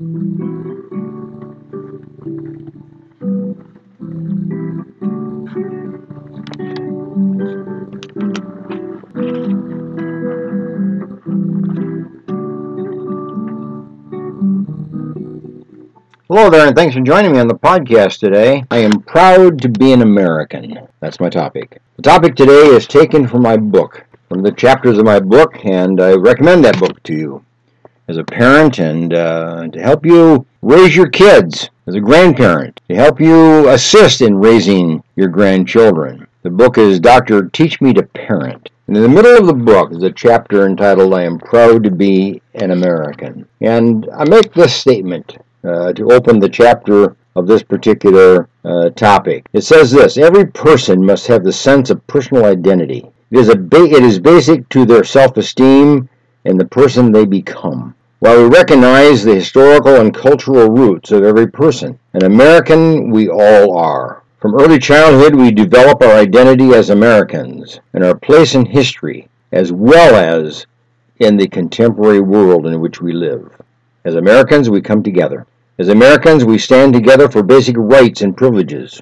Hello there, and thanks for joining me on the podcast today. I am proud to be an American. That's my topic. The topic today is taken from my book, from the chapters of my book, and I recommend that book to you as a parent and uh, to help you raise your kids, as a grandparent, to help you assist in raising your grandchildren. The book is Dr. Teach Me to Parent. And in the middle of the book is a chapter entitled I Am Proud to Be an American. And I make this statement uh, to open the chapter of this particular uh, topic. It says this Every person must have the sense of personal identity. It is, ba- it is basic to their self esteem and the person they become. While we recognize the historical and cultural roots of every person, an American we all are. From early childhood, we develop our identity as Americans and our place in history, as well as in the contemporary world in which we live. As Americans, we come together. As Americans, we stand together for basic rights and privileges.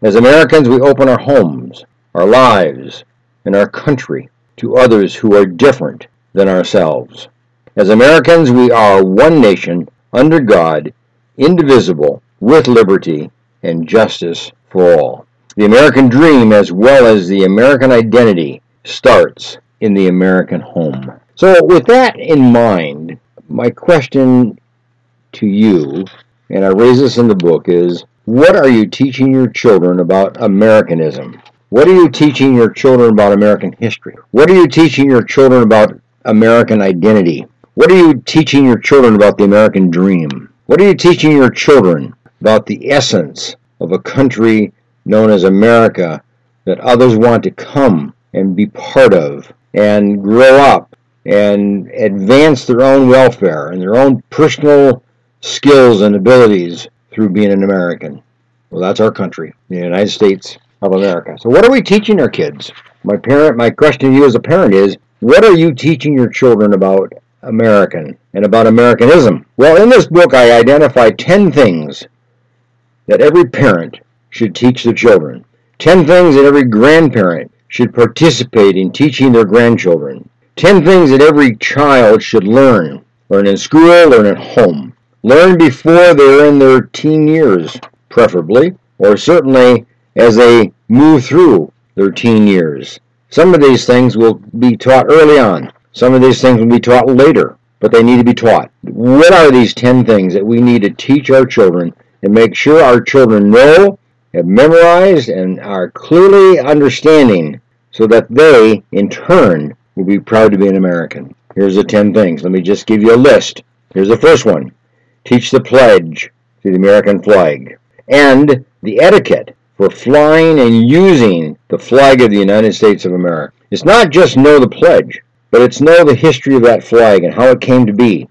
As Americans, we open our homes, our lives, and our country to others who are different than ourselves. As Americans, we are one nation under God, indivisible, with liberty and justice for all. The American dream, as well as the American identity, starts in the American home. So, with that in mind, my question to you, and I raise this in the book, is what are you teaching your children about Americanism? What are you teaching your children about American history? What are you teaching your children about American identity? What are you teaching your children about the American dream? What are you teaching your children about the essence of a country known as America that others want to come and be part of and grow up and advance their own welfare and their own personal skills and abilities through being an American. Well, that's our country, the United States of America. So, what are we teaching our kids? My parent, my question to you as a parent is, what are you teaching your children about American and about Americanism? Well, in this book, I identify 10 things that every parent should teach their children. 10 things that every grandparent should participate in teaching their grandchildren. 10 things that every child should learn. Learn in school, learn at home. Learn before they're in their teen years, preferably, or certainly as they move through their teen years. Some of these things will be taught early on. Some of these things will be taught later, but they need to be taught. What are these 10 things that we need to teach our children and make sure our children know, have memorized, and are clearly understanding so that they, in turn, will be proud to be an American. Here's the 10 things. Let me just give you a list. Here's the first one teach the pledge to the American flag and the etiquette for flying and using the flag of the United States of America. It's not just know the pledge, but it's know the history of that flag and how it came to be.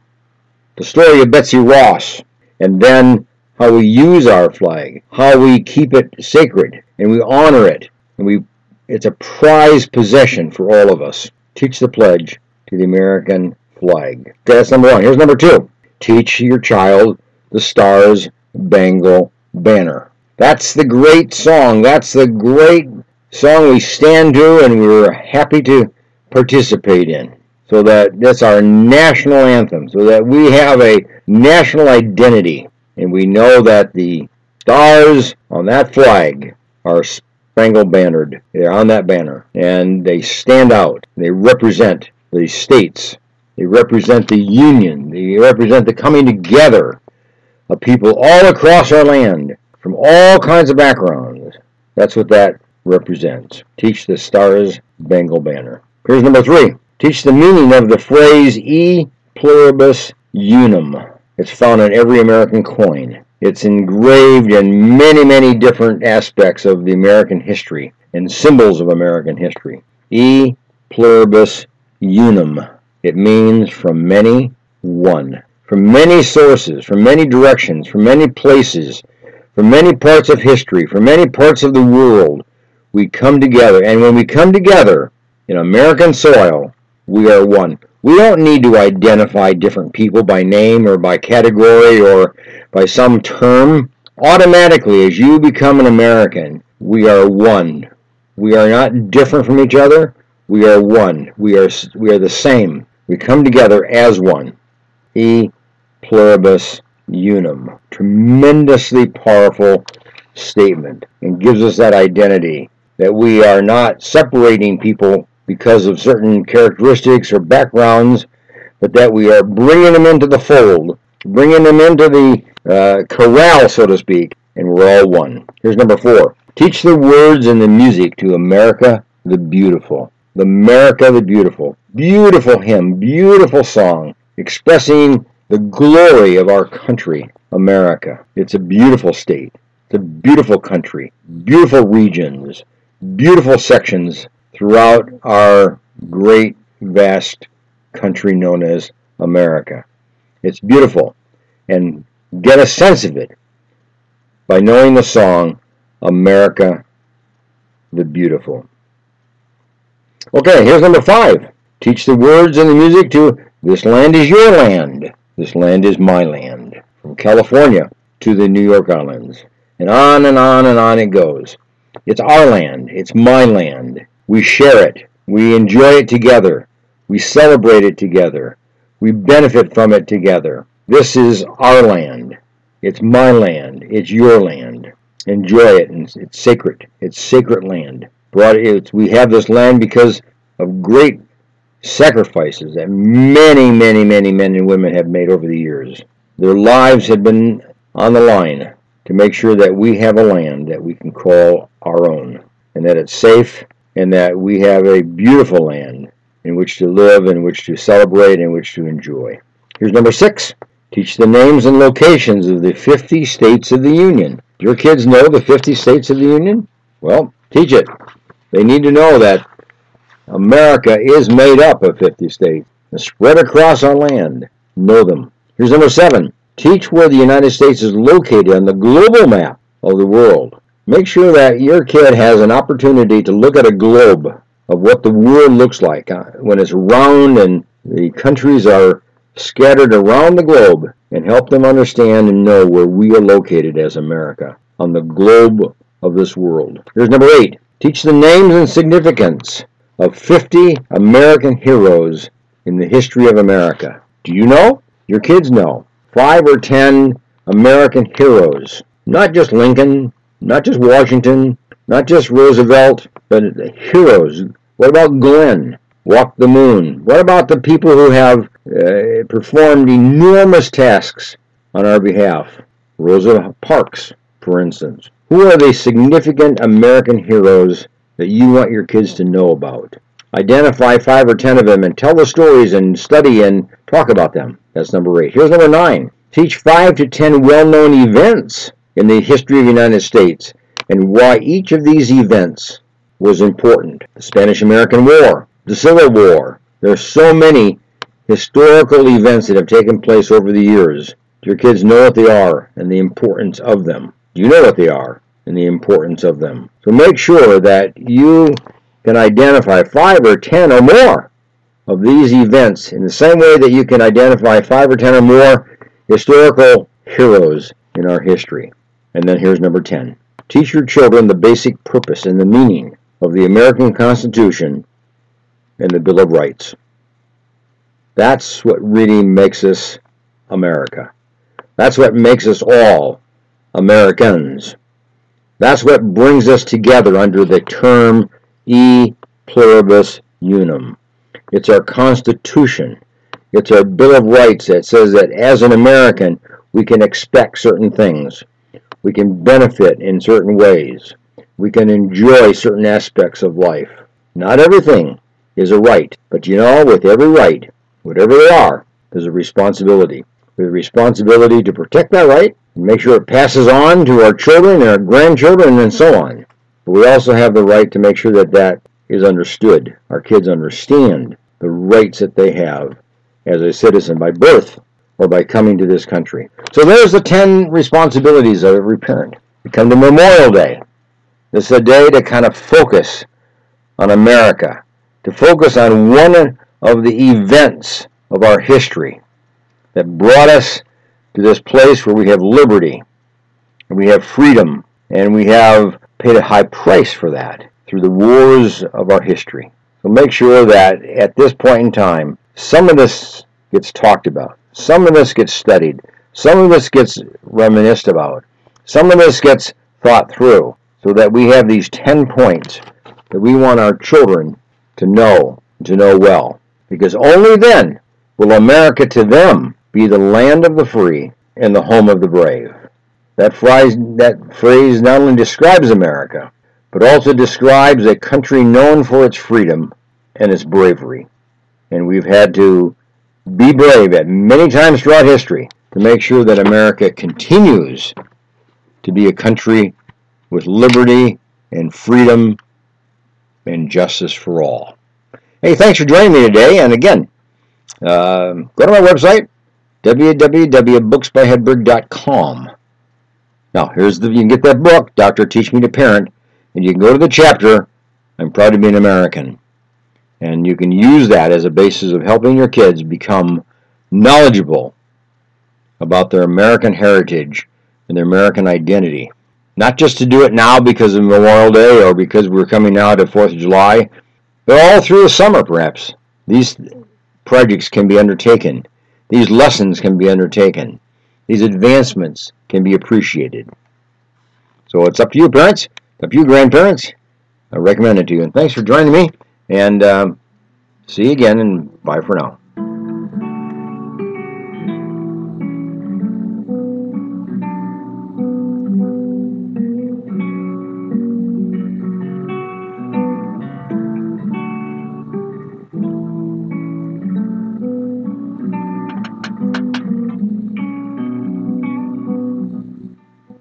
The story of Betsy Ross, and then how we use our flag, how we keep it sacred, and we honor it, and we it's a prized possession for all of us. Teach the pledge to the American flag. That's number one. Here's number two. Teach your child the Star Spangled Banner. That's the great song. That's the great song we stand to and we're happy to participate in. So that that's our national anthem. So that we have a national identity. And we know that the stars on that flag are spangled bannered. They're on that banner. And they stand out. They represent the states. They represent the union. They represent the coming together of people all across our land from all kinds of backgrounds. That's what that represents. Teach the Star Spangled Banner. Here's number three. Teach the meaning of the phrase e pluribus unum. It's found on every American coin. It's engraved in many, many different aspects of the American history and symbols of American history. E pluribus unum. It means from many, one. From many sources, from many directions, from many places, from many parts of history, from many parts of the world, we come together. And when we come together in American soil, we are one. We don't need to identify different people by name or by category or by some term. Automatically, as you become an American, we are one. We are not different from each other. We are one. We are, we are the same. We come together as one. E pluribus unum. Tremendously powerful statement and gives us that identity that we are not separating people because of certain characteristics or backgrounds, but that we are bringing them into the fold, bringing them into the uh, corral, so to speak, and we're all one. Here's number four. Teach the words and the music to America the Beautiful. The America the Beautiful. Beautiful hymn, beautiful song, expressing the glory of our country, America. It's a beautiful state. It's a beautiful country, beautiful regions, beautiful sections throughout our great, vast country known as America. It's beautiful. And get a sense of it by knowing the song America the Beautiful. Okay, here's number five. Teach the words and the music to This Land is Your Land. This Land is My Land. From California to the New York Islands. And on and on and on it goes. It's our land. It's my land. We share it. We enjoy it together. We celebrate it together. We benefit from it together. This is our land. It's my land. It's your land. Enjoy it. And it's sacred. It's sacred land. We have this land because of great sacrifices that many, many, many men and women have made over the years. Their lives have been on the line to make sure that we have a land that we can call our own and that it's safe and that we have a beautiful land in which to live, in which to celebrate, in which to enjoy. Here's number six. Teach the names and locations of the 50 states of the Union. Do your kids know the 50 states of the Union? Well, teach it. They need to know that America is made up of 50 states and spread across our land. Know them. Here's number seven. Teach where the United States is located on the global map of the world. Make sure that your kid has an opportunity to look at a globe of what the world looks like uh, when it's round and the countries are scattered around the globe and help them understand and know where we are located as America on the globe of this world. Here's number eight. Teach the names and significance of 50 American heroes in the history of America. Do you know? Your kids know. Five or ten American heroes. Not just Lincoln, not just Washington, not just Roosevelt, but heroes. What about Glenn? Walk the moon. What about the people who have uh, performed enormous tasks on our behalf? Rosa Parks, for instance. Who are the significant American heroes that you want your kids to know about? Identify five or ten of them and tell the stories and study and talk about them. That's number eight. Here's number nine. Teach five to ten well-known events in the history of the United States and why each of these events was important. The Spanish-American War, the Civil War. There are so many historical events that have taken place over the years. Do your kids know what they are and the importance of them? You know what they are and the importance of them? So make sure that you can identify five or ten or more of these events in the same way that you can identify five or ten or more historical heroes in our history. And then here's number 10. Teach your children the basic purpose and the meaning of the American Constitution and the Bill of Rights. That's what really makes us America. That's what makes us all Americans. That's what brings us together under the term e pluribus unum. It's our Constitution. It's our Bill of Rights that says that as an American, we can expect certain things. We can benefit in certain ways. We can enjoy certain aspects of life. Not everything is a right, but you know, with every right, whatever they are, there's a responsibility. We have a responsibility to protect that right and make sure it passes on to our children and our grandchildren and so on. But we also have the right to make sure that that is understood. Our kids understand the rights that they have as a citizen by birth or by coming to this country. So there's the 10 responsibilities of every parent. We come to Memorial Day. This is a day to kind of focus on America, to focus on one of the events of our history that brought us to this place where we have liberty and we have freedom and we have paid a high price for that through the wars of our history. So make sure that at this point in time, some of this gets talked about, some of this gets studied, some of this gets reminisced about, some of this gets thought through, so that we have these 10 points that we want our children to know, to know well. Because only then will America to them be the land of the free and the home of the brave. That phrase, that phrase not only describes America, but also describes a country known for its freedom and its bravery. And we've had to be brave at many times throughout history to make sure that America continues to be a country with liberty and freedom and justice for all. Hey, thanks for joining me today. And again, uh, go to my website, www.booksbyhedberg.com. Now, here's the you can get that book, Doctor Teach Me to Parent, and you can go to the chapter, I'm proud to be an American. And you can use that as a basis of helping your kids become knowledgeable about their American heritage and their American identity. Not just to do it now because of Memorial Day or because we're coming now to 4th of July, but all through the summer perhaps. These projects can be undertaken these lessons can be undertaken. These advancements can be appreciated. So it's up to you, parents. Up to you, grandparents. I recommend it to you. And thanks for joining me. And um, see you again, and bye for now.